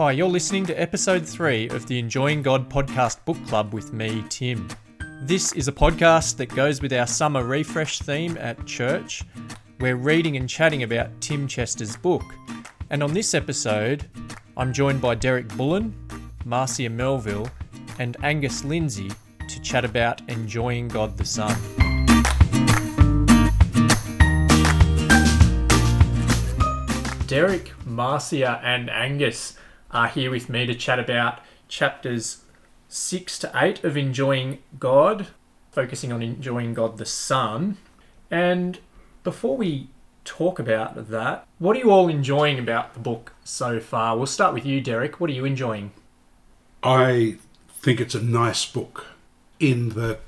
Hi, you're listening to episode three of the Enjoying God podcast book club with me, Tim. This is a podcast that goes with our summer refresh theme at church. We're reading and chatting about Tim Chester's book. And on this episode, I'm joined by Derek Bullen, Marcia Melville, and Angus Lindsay to chat about enjoying God the Son. Derek, Marcia, and Angus are here with me to chat about chapters 6 to 8 of Enjoying God, focusing on enjoying God the Son. And before we talk about that, what are you all enjoying about the book so far? We'll start with you, Derek. What are you enjoying? I think it's a nice book in that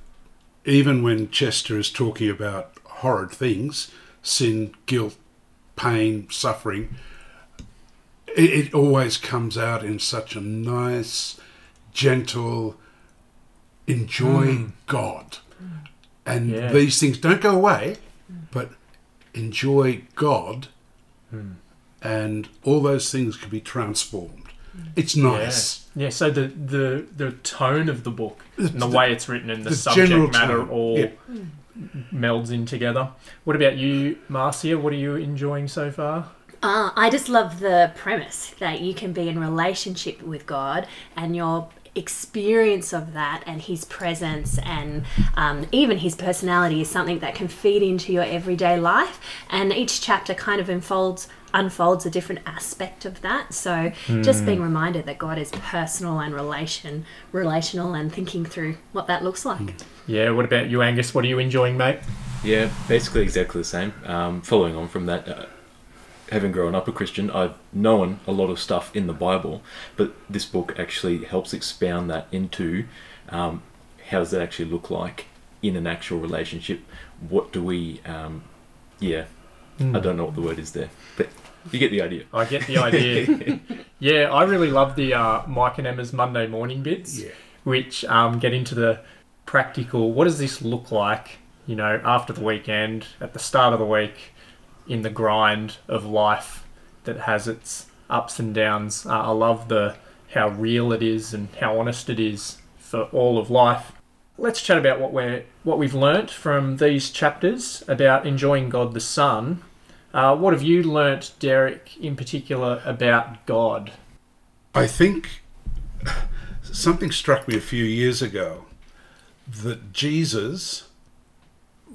even when Chester is talking about horrid things, sin, guilt, pain, suffering, it, it always comes out in such a nice, gentle, enjoying mm. God. Mm. And Yeah. these things don't go away, but enjoy God, mm. and all those things can be transformed. It's nice. Yeah. yeah, so the, the, the tone of the book and the, The- way it's written and the, the subject matter tone, all yeah. melds in together. What about you, Marcia? What are you enjoying so far? Uh, I just love the premise that you can be in relationship with God and your experience of that and his presence and um, even his personality is something that can feed into your everyday life and each chapter kind of unfolds unfolds a different aspect of that so just being reminded that god is personal and relation relational and thinking through what that looks like Yeah, what about you, Angus? What are you enjoying, mate? Yeah, basically exactly the same. Um, following on from that, uh, having grown up a Christian, I've known a lot of stuff in the Bible, but this book actually helps expound that into um, how does that actually look like in an actual relationship? What do we, um, yeah, I don't know what the word is there, but you get the idea. I get the idea. yeah, I really love the uh, Mike and Emma's Monday morning bits, Yeah. which um, get into the practical. What does this look like? You know, after the weekend, at the start of the week, in the grind of life that has its ups and downs. Uh, I love the how real it is and how honest it is for all of life. Let's chat about what we're what we've learnt from these chapters about enjoying God the Son. Uh, what have you learnt, Derek, in particular about God? I think something struck me a few years ago that Jesus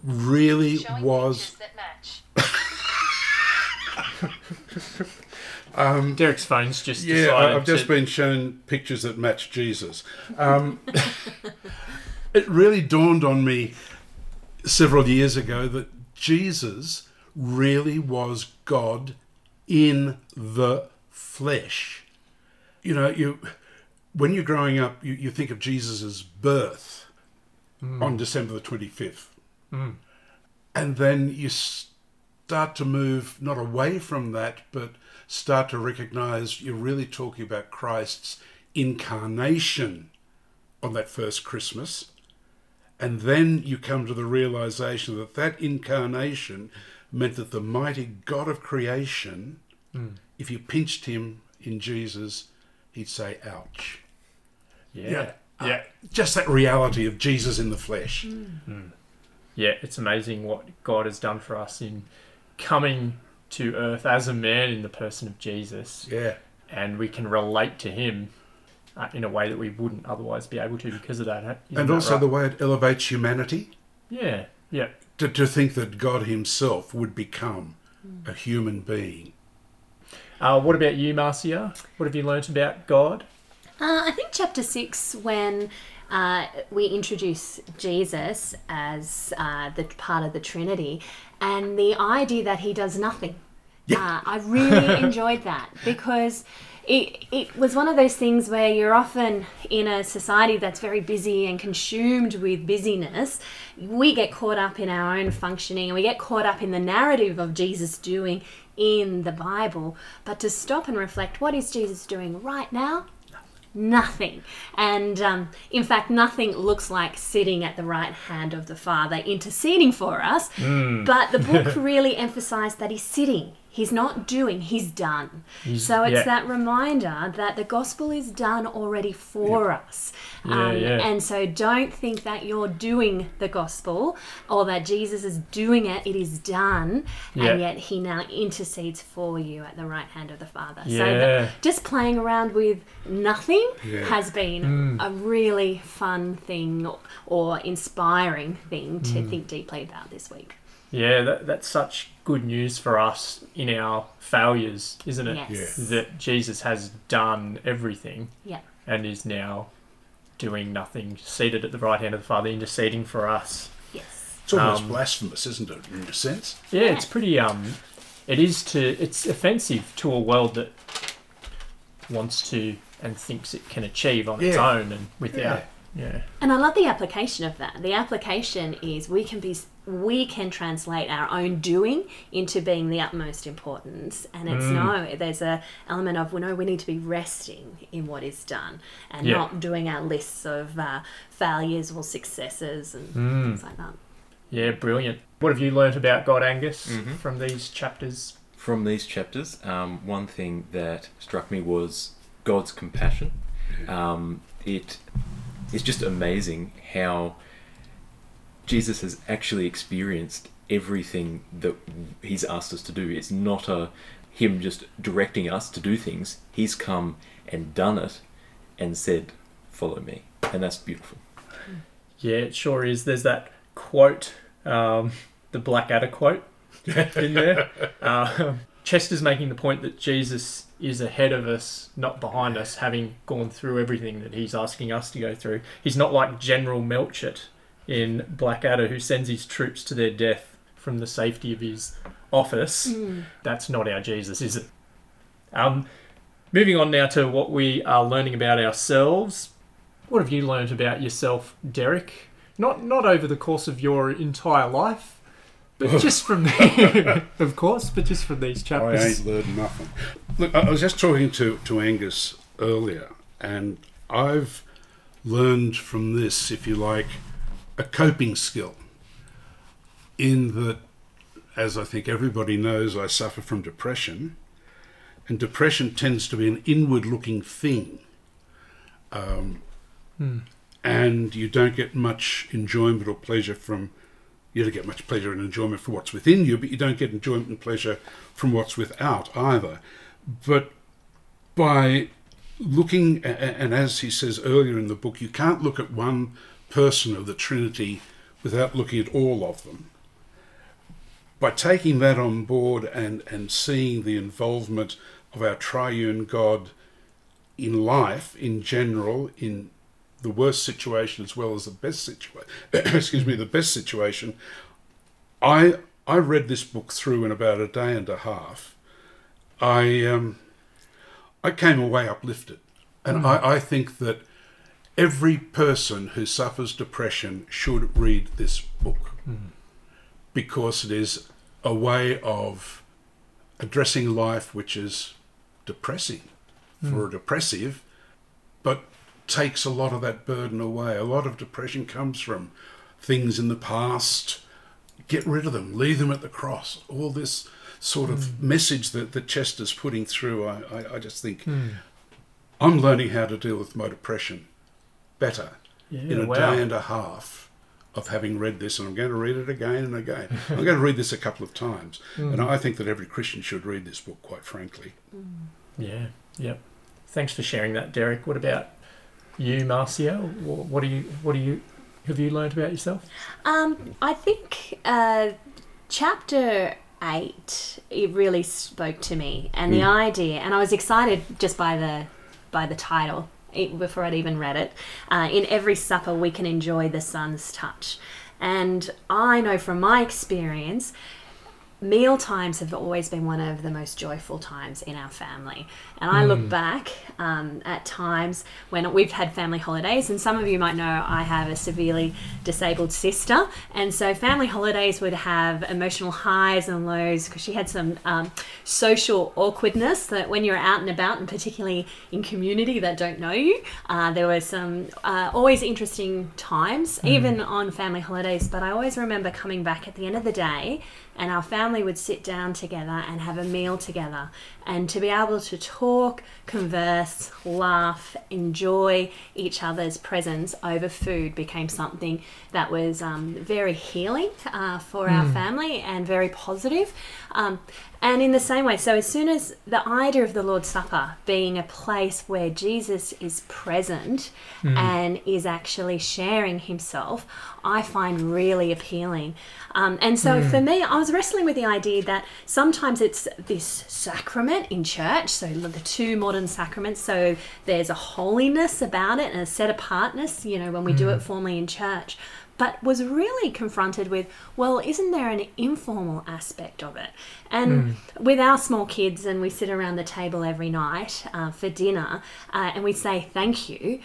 really was. Um, Derek's phone's just Yeah, I've just to- been shown pictures that match Jesus. Um, it really dawned on me several years ago that Jesus really was God in the flesh. You know, you when you're growing up, you, you think of Jesus' birth hmm. on December the 25th. Hmm. And then you start to move not away from that, but start to recognize you're really talking about Christ's incarnation on that first Christmas. And then you come to the realization that that incarnation meant that the mighty God of creation, hmm. if you pinched him in Jesus, he'd say, ouch. yeah, yeah, uh, Just that reality of Jesus in the flesh. Hmm. Hmm. yeah. It's amazing what God has done for us in coming to earth as a man in the person of Jesus, Yeah. and we can relate to Him uh, in a way that we wouldn't otherwise be able to because of that. huh? Isn't And that also right? the way it elevates humanity. yeah, yeah. To, to think that God himself would become a human being. Uh, what about you, Marcia? What have you learnt about God? Uh, I think chapter six, when uh, we introduce Jesus as uh, the part of the Trinity, and the idea that he does nothing. Uh, I really enjoyed that because it, it was one of those things where you're often in a society that's very busy and consumed with busyness. We get caught up in our own functioning and we get caught up in the narrative of Jesus doing in the Bible. But to stop and reflect, what is Jesus doing right now? Nothing. And um, in fact, nothing looks like sitting at the right hand of the Father interceding for us. But the book really emphasized that he's sitting He's not doing, he's done. He's- so it's yeah. that reminder that the gospel is done already for us. Um, Yeah, yeah. And so don't think that you're doing the gospel or that Jesus is doing it, it is done. Yeah. And yet he now intercedes for you at the right hand of the Father. So Yeah. the, just playing around with nothing Yeah. has been Mm. a really fun thing or inspiring thing to Mm. think deeply about this week. Yeah, that, that's such good news for us in our failures, isn't it? Yes. That Jesus has done everything Yeah. and is now doing nothing, seated at the right hand of the Father, interceding for us. Yes. It's almost Um, blasphemous, isn't it, in a sense? Yeah, Yeah. it's pretty. Um, it is to. It's offensive to a world that wants to and thinks it can achieve on its own and without. Yeah. And I love the application of that. The application is we can be we can translate our own doing into being the utmost importance. And it's Mm. no, there's a element of we know we need to be resting in what is done and Yeah. not doing our lists of uh, failures or successes and Mm. things like that. Yeah, brilliant. What have you learnt about God, Angus, Mhm. from these chapters? From these chapters, um, one thing that struck me was God's compassion. Um, it is just amazing how Jesus has actually experienced everything that He's asked us to do. It's not a Him just directing us to do things. He's come and done it and said, "Follow me," and that's beautiful. Yeah, it sure is. There's that quote, um, the Blackadder quote in there. Uh, Chester's making the point that Jesus is ahead of us, not behind us, having gone through everything that he's asking us to go through. He's not like General Melchett in Blackadder, who sends his troops to their death from the safety of his office. That's not our Jesus, is it? Um, moving on now to what we are learning about ourselves. What have you learned about yourself, Derek? Not not over the course of your entire life, but just from the, of course, but just from these chapters. I ain't learned nothing. Look, I was just talking to, to Angus earlier, and I've learned from this, if you like, a coping skill. In that, as I think everybody knows, I suffer from depression, and depression tends to be an inward looking thing. Um, Hmm. And you don't get much enjoyment or pleasure from you don't get much pleasure and enjoyment from what's within you, but you don't get enjoyment and pleasure from what's without either. But by looking, and as he says earlier in the book, you can't look at one person of the Trinity without looking at all of them. By taking that on board and, and seeing the involvement of our triune God in life in general, in the worst situation as well as the best situation, excuse me, the best situation, I I read this book through in about a day and a half. I um, I came away uplifted, and I, I think that every person who suffers depression should read this book. Because it is a way of addressing life which is depressing for a depressive, but takes a lot of that burden away. A lot of depression comes from things in the past. Get rid of them, leave them at the cross. All this sort of hmm. message that, that Chester's putting through, I, I, I just think hmm. I'm learning how to deal with my depression better Yeah, in a wow. day and a half of having read this, and I'm going to read it again and again. I'm going to read this a couple of times, hmm. and I think that every Christian should read this book, quite frankly. Yeah, yep. Thanks for sharing that, Derek. What about you, Marcia? What do you what do you have you learned about yourself? Um, I think uh, chapter eight it really spoke to me, and the idea, and I was excited just by the by the title before I'd even read it. Uh, in every supper, we can enjoy the sun's touch, and I know from my experience. Meal times have always been one of the most joyful times in our family. And I look back um, at times when we've had family holidays, and some of you might know I have a severely disabled sister. And so family holidays would have emotional highs and lows because she had some um, social awkwardness that when you're out and about, and particularly in community that don't know you, uh, there were some uh, always interesting times, even on family holidays. But I always remember coming back at the end of the day and our family would sit down together and have a meal together. And to be able to talk, converse, laugh, enjoy each other's presence over food became something that was um, very healing uh, for our family and very positive. Um, and in the same way, so as soon as the idea of the Lord's Supper being a place where Jesus is present hmm. and is actually sharing himself, I find really appealing. Um, and so hmm. for me, I was wrestling with the idea that sometimes it's this sacrament in church, so the two modern sacraments, so there's a holiness about it and a set apartness, you know, when we do hmm. it formally in church but was really confronted with, well, isn't there an informal aspect of it? And with our small kids, and we sit around the table every night uh, for dinner, uh, and we say thank you.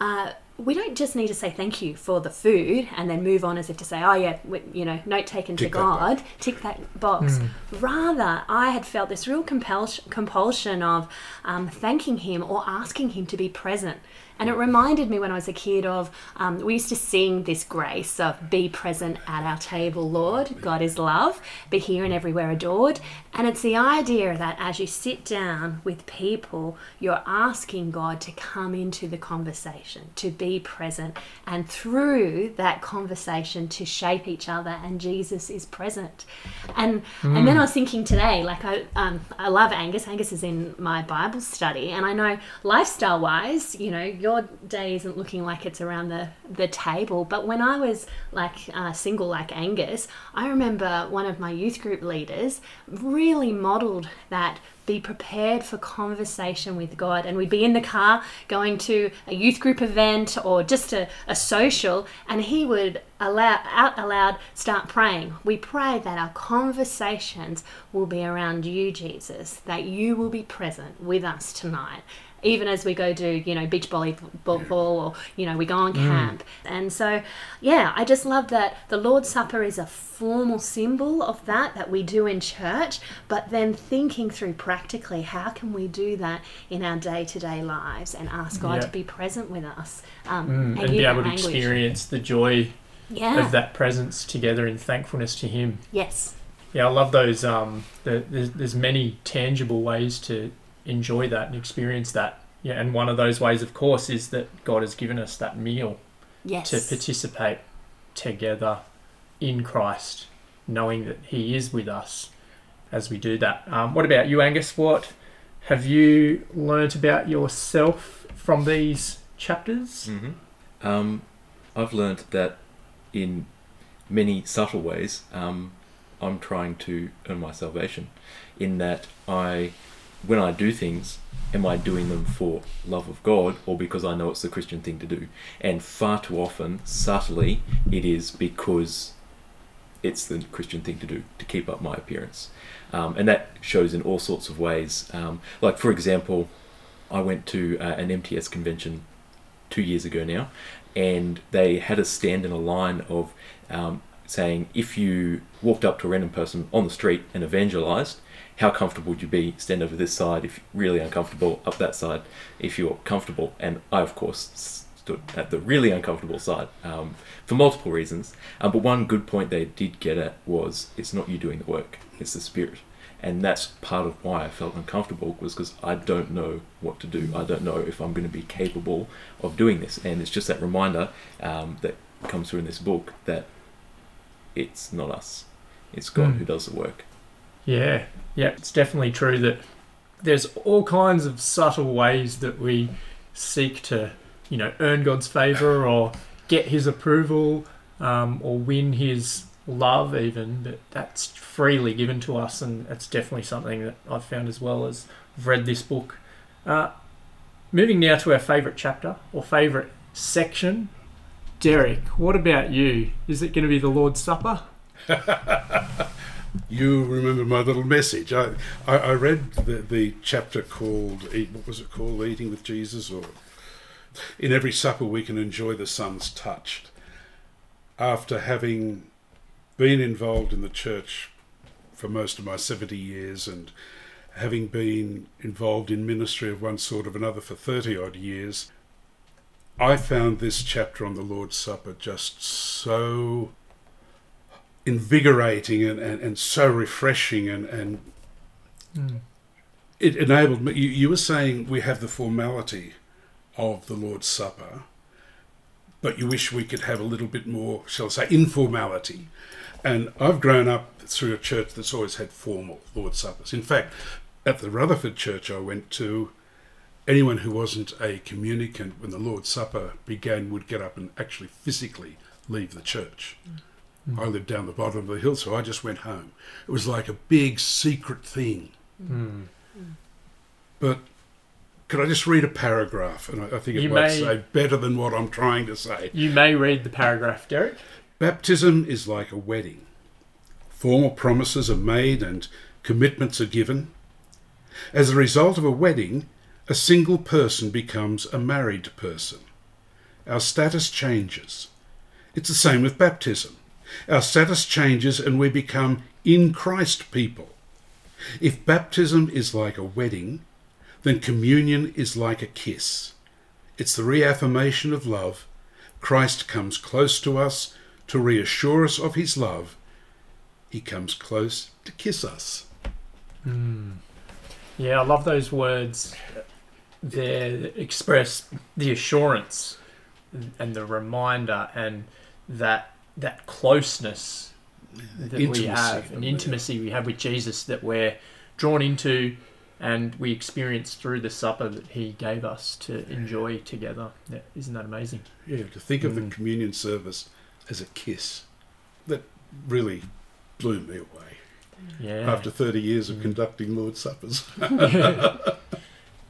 Uh, we don't just need to say thank you for the food and then move on as if to say, oh yeah, we, you know, note taken Tick to that God, tick that box. Rather, I had felt this real compulsion, compulsion of um, thanking Him or asking Him to be present. And it reminded me when I was a kid of, um, we used to sing this grace of be present at our table, Lord. God is love, be here and everywhere adored. And it's the idea that as you sit down with people, you're asking God to come into the conversation, to be present, and through that conversation to shape each other. And Jesus is present. And and then I was thinking today, like I um, I love Angus. Angus is in my Bible study, and I know lifestyle wise, you know, your day isn't looking like it's around the the table. But when I was like uh, single, like Angus, I remember one of my youth group leaders really modeled that be prepared for conversation with God. And we'd be in the car going to a youth group event or just a, a social, and he would allow, out aloud start praying. We pray that our conversations will be around you, Jesus, that you will be present with us tonight. Even as we go do, you know, beach volleyball or, you know, we go on camp. And so, yeah, I just love that the Lord's Supper is a formal symbol of that that we do in church, but then thinking through practically how can we do that in our day to day lives and ask God Yeah. to be present with us um, Mm, and, use be able to experience the joy yeah. of that presence together in thankfulness to Him. Yes. Yeah, I love those. Um, the, there's, there's many tangible ways to enjoy that and experience that. Yeah, and one of those ways, of course, is that God has given us that meal Yes. to participate together in Christ, knowing that He is with us as we do that. Um, what about you, Angus? What have you learnt about yourself from these chapters? hmm Um, I've learned that in many subtle ways, um, I'm trying to earn my salvation. In that I, when I do things, am I doing them for love of God or because I know it's the Christian thing to do? And far too often, subtly, it is because it's the Christian thing to do to keep up my appearance. Um, and that shows in all sorts of ways. Um, like, for example, I went to uh, an MTS convention two years ago now, and they had a stand in a line of um, saying if you walked up to a random person on the street and evangelized, how comfortable would you be? Stand over this side if really uncomfortable, up that side if you're comfortable. And I, of course, stood at the really uncomfortable side um, for multiple reasons. Um, but one good point they did get at was it's not you doing the work, it's the Spirit. And that's part of why I felt uncomfortable was because I don't know what to do. I don't know if I'm going to be capable of doing this. And it's just that reminder um, that comes through in this book that it's not us, it's God Hmm. who does the work. Yeah, yeah, it's definitely true that there's all kinds of subtle ways that we seek to, you know, earn God's favor or get His approval um, or win His love, even. But that's freely given to us, and it's definitely something that I've found as well as I've read this book. Uh, moving now to our favourite chapter or favourite section. Derek, what about you? Is it going to be the Lord's Supper? You remember my little message. I, I, I read the, the chapter called, what was it called? Eating with Jesus? Or In every supper we can enjoy the Son's touch. After having been involved in the church for most of my 70 years and having been involved in ministry of one sort or another for 30 odd years, I found this chapter on the Lord's Supper just so invigorating and, and, and so refreshing and, and mm. it enabled me. You, you were saying we have the formality of the Lord's Supper, but you wish we could have a little bit more, shall I say, informality. And I've grown up through a church that's always had formal Lord's Suppers. In fact, at the Rutherford church I went to, anyone who wasn't a communicant when the Lord's Supper began would get up and actually physically leave the church. I lived down the bottom of the hill, so I just went home. It was like a big secret thing. Mm. But could I just read a paragraph? And I, I think it You might may. say better than what I'm trying to say. You may read the paragraph, Derek. Baptism is like a wedding. Formal promises are made and commitments are given. As a result of a wedding, a single person becomes a married person. Our status changes. It's the same with baptism. Our status changes and we become in Christ people. If baptism is like a wedding, then communion is like a kiss. It's the reaffirmation of love. Christ comes close to us to reassure us of his love. He comes close to kiss us. Hmm. Yeah, I love those words there that express the assurance and the reminder and that that closeness that we Intimacy, have, an yeah. intimacy we have with Jesus that we're drawn into and we experience through the supper that he gave us to enjoy together. Yeah, isn't that amazing? Yeah, to think of the Mm. communion service as a kiss, that really blew me away. Yeah. After 30 years of Mm. conducting Lord's Suppers.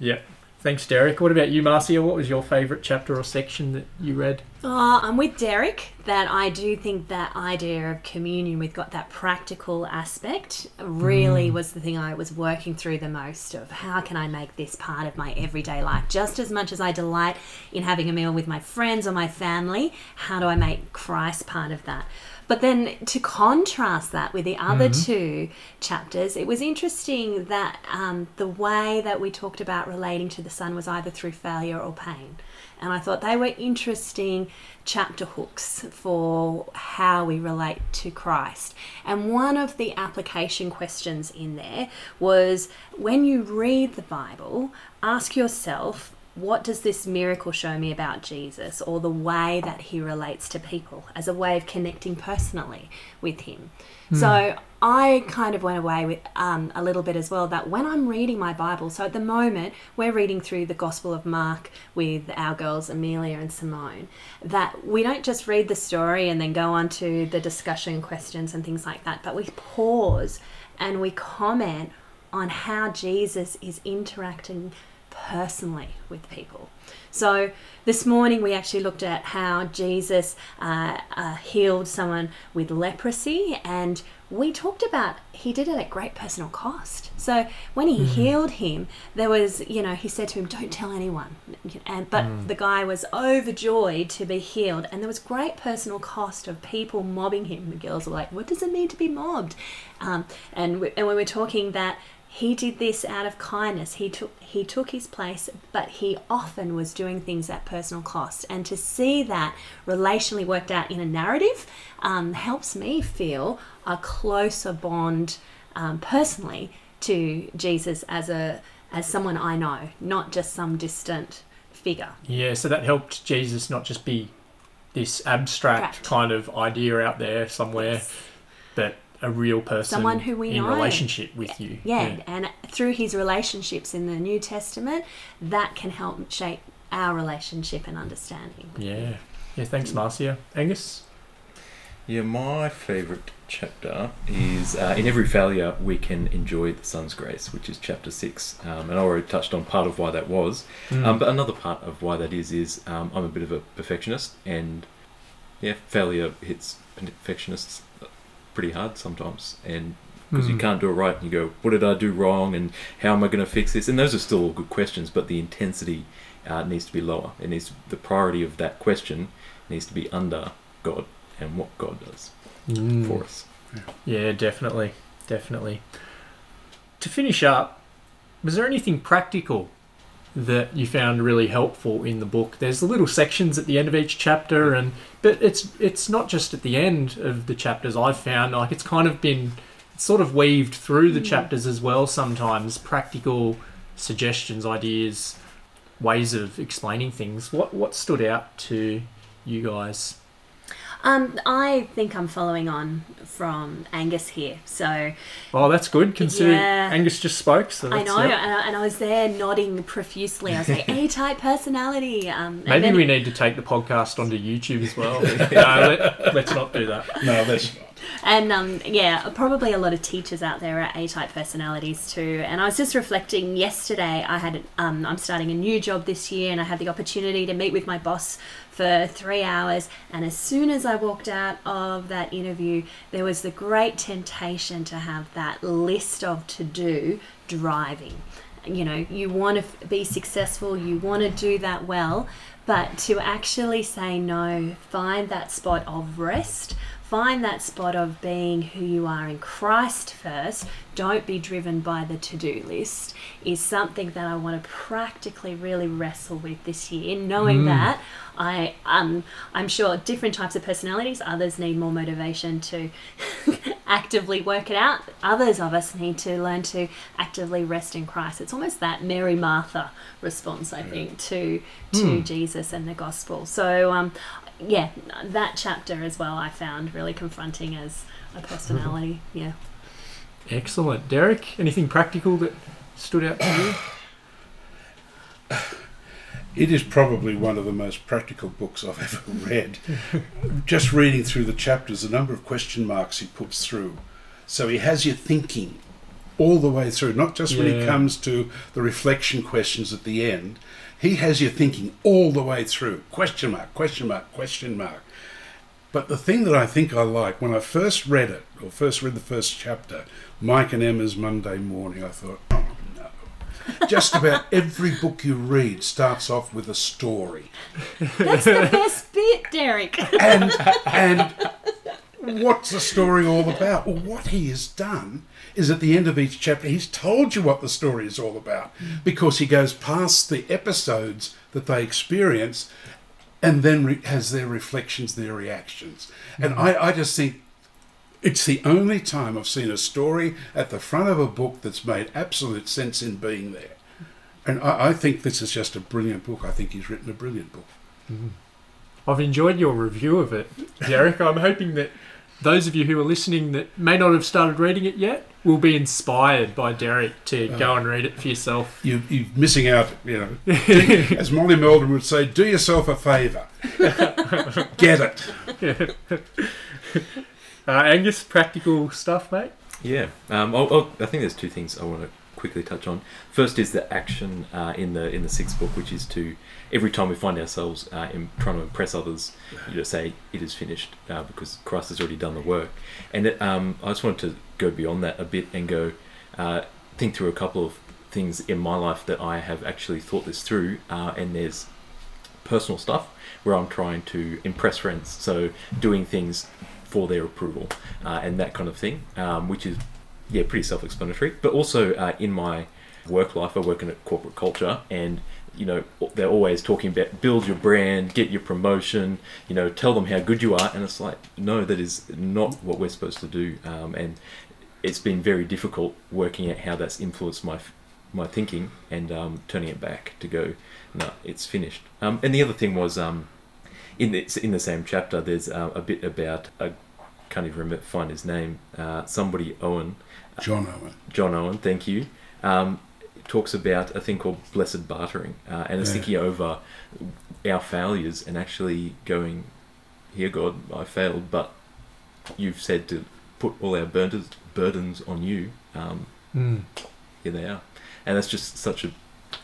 yeah. Thanks, Derek. What about you, Marcia? What was your favourite chapter or section that you read? Oh, I'm with Derek that I do think that idea of communion, we've got that practical aspect, really mm. was the thing I was working through the most of how can I make this part of my everyday life? Just as much as I delight in having a meal with my friends or my family, how do I make Christ part of that? But then to contrast that with the other two chapters, it was interesting that um, the way that we talked about relating to the Son was either through failure or pain. And I thought they were interesting chapter hooks for how we relate to Christ. And one of the application questions in there was when you read the Bible, ask yourself, what does this miracle show me about Jesus or the way that he relates to people as a way of connecting personally with him? So I kind of went away with um, a little bit as well that when I'm reading my Bible, so at the moment we're reading through the Gospel of Mark with our girls Amelia and Simone, that we don't just read the story and then go on to the discussion questions and things like that, but we pause and we comment on how Jesus is interacting personally with people. So this morning we actually looked at how Jesus uh, uh, healed someone with leprosy, and we talked about he did it at great personal cost. So when he healed him, there was, you know, he said to him, "Don't tell anyone." And but the guy was overjoyed to be healed, and there was great personal cost of people mobbing him. The girls were like, "What does it mean to be mobbed?" Um, and we, and we were talking that he did this out of kindness. He took he took his place but he often was doing things at personal cost. And to see that relationally worked out in a narrative um, helps me feel a closer bond um, personally to jesus as a as someone i know not just some distant figure. Yeah, so that helped Jesus not just be this abstract kind of idea out there somewhere, but a real person Someone who we in know. relationship with you. yeah, and through his relationships in the new testament that can help shape our relationship and understanding Yeah. Yeah, thanks, Marcia. Angus? Yeah, my favourite chapter is uh, In Every Failure We Can Enjoy the Son's Grace, which is chapter 6. Um, and I already touched on part of why that was. Um, but another part of why that is, is um, I'm a bit of a perfectionist, and yeah, failure hits perfectionists pretty hard sometimes. And because you Mm. can't do it right, and you go, What did I do wrong? And how am I going to fix this? And those are still all good questions, but the intensity uh, needs to be lower. It needs the priority of that question needs to be under God and what God does Mm. for us. Yeah, definitely. Definitely. To finish up, was there anything practical that you found really helpful in the book? There's little sections at the end of each chapter, and but it's it's not just at the end of the chapters. I've found like it's kind of been sort of weaved through the mm. chapters as well. Sometimes practical suggestions, ideas, ways of explaining things. What what stood out to you guys? Um, I think I'm following on from Angus here. So Oh, that's good. Considering Yeah. Angus just spoke, so I know, yeah. and, I, and I was there nodding profusely. I was like, A-type personality. Um, and Maybe then- we need to take the podcast onto YouTube as well. no, let, let's not do that. No, that's not. And um, yeah, probably a lot of teachers out there are A-type personalities too. And I was just reflecting yesterday. I had um, I'm starting a new job this year, and I had the opportunity to meet with my boss for three hours. And as soon as I walked out of that interview, there was the great temptation to have that list of to do driving. You know, you want to be successful, you want to do that well, but to actually say no, find that spot of rest find that spot of being who you are in Christ first. Don't be driven by the to do list, is something that I want to practically really wrestle with this year, knowing that I um I'm sure different types of personalities, others need more motivation to actively work it out. Others of us need to learn to actively rest in Christ. It's almost that Mary Martha response, I think, to to Jesus and the gospel. So um yeah, that chapter as well I found really confronting as a personality. Mm-hmm. Yeah. Excellent. Derek, anything practical that stood out to you? It is probably one of the most practical books I've ever read. Just reading through the chapters, the number of question marks he puts through. So he has you thinking all the way through, not just when he comes to the reflection questions at the end. He has you thinking all the way through. Question mark, question mark, question mark. But the thing that I think I like, when I first read it, or first read the first chapter, Mike and Emma's Monday morning, I thought, oh no. Just about every book you read starts off with a story. That's the best bit, Derek. And and what's the story all about? Well, what he has done is at the end of each chapter, he's told you what the story is all about because he goes past the episodes that they experience and then re- has their reflections, their reactions. And mm-hmm. I, I just think it's the only time I've seen a story at the front of a book that's made absolute sense in being there. And I, I think this is just a brilliant book. I think he's written a brilliant book. Mm-hmm. I've enjoyed your review of it, Derek. I'm hoping that those of you who are listening that may not have started reading it yet will be inspired by Derek to go and read it for yourself. you, you're missing out, you know. As Molly Meldrum would say, do yourself a favour. Get it. Uh, Angus, practical stuff, mate. Yeah, um, I'll, I'll, I think there's two things I want to quickly touch on. First is the action uh, in the in the sixth book, which is to every time we find ourselves uh, in trying to impress others, you just say it is finished uh, because Christ has already done the work. And it, um, I just wanted to go beyond that a bit and go uh, think through a couple of things in my life that I have actually thought this through. Uh, and there's personal stuff where I'm trying to impress friends, so doing things for their approval uh, and that kind of thing, um, which is yeah pretty self-explanatory. But also uh, in my work life, I work in a corporate culture, and you know they're always talking about build your brand, get your promotion, you know, tell them how good you are, and it's like no, that is not what we're supposed to do, um, and it's been very difficult working out how that's influenced my my thinking and um, turning it back to go no, it's finished. Um, and the other thing was um, in the, in the same chapter, there's uh, a bit about I can't even remember find his name. Uh, somebody Owen, John Owen. John Owen, thank you. Um, talks about a thing called blessed bartering, uh, and it's Yeah. thinking over our failures and actually going, here, God, I failed, but you've said to put all our burdens burdens on you. Um, Mm. here they are and that's just such a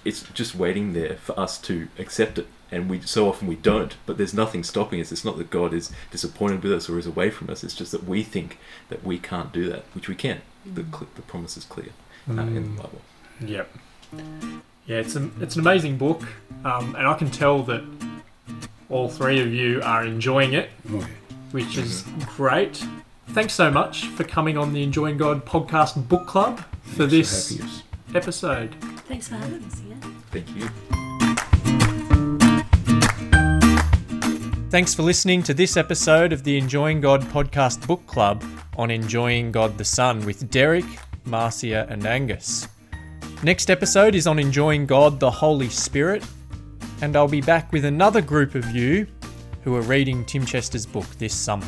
it's just waiting there for us to accept it and we so often we don't but there's nothing stopping us it's not that god is disappointed with us or is away from us it's just that we think that we can't do that which we can the, the promise is clear uh, in Mm. the bible Yep. Yeah, it's a, it's an amazing book, um, and I can tell that all three of you are enjoying it, Oh, yeah. which is great. Thanks so much for coming on the Enjoying God podcast book club for So this happy episode. Thanks for having us. Yeah. Thank you. Thanks for listening to this episode of the Enjoying God podcast book club on Enjoying God the Son with Derek, Marcia, and Angus. Next episode is on Enjoying God the Holy Spirit, and I'll be back with another group of you who are reading Tim Chester's book this summer.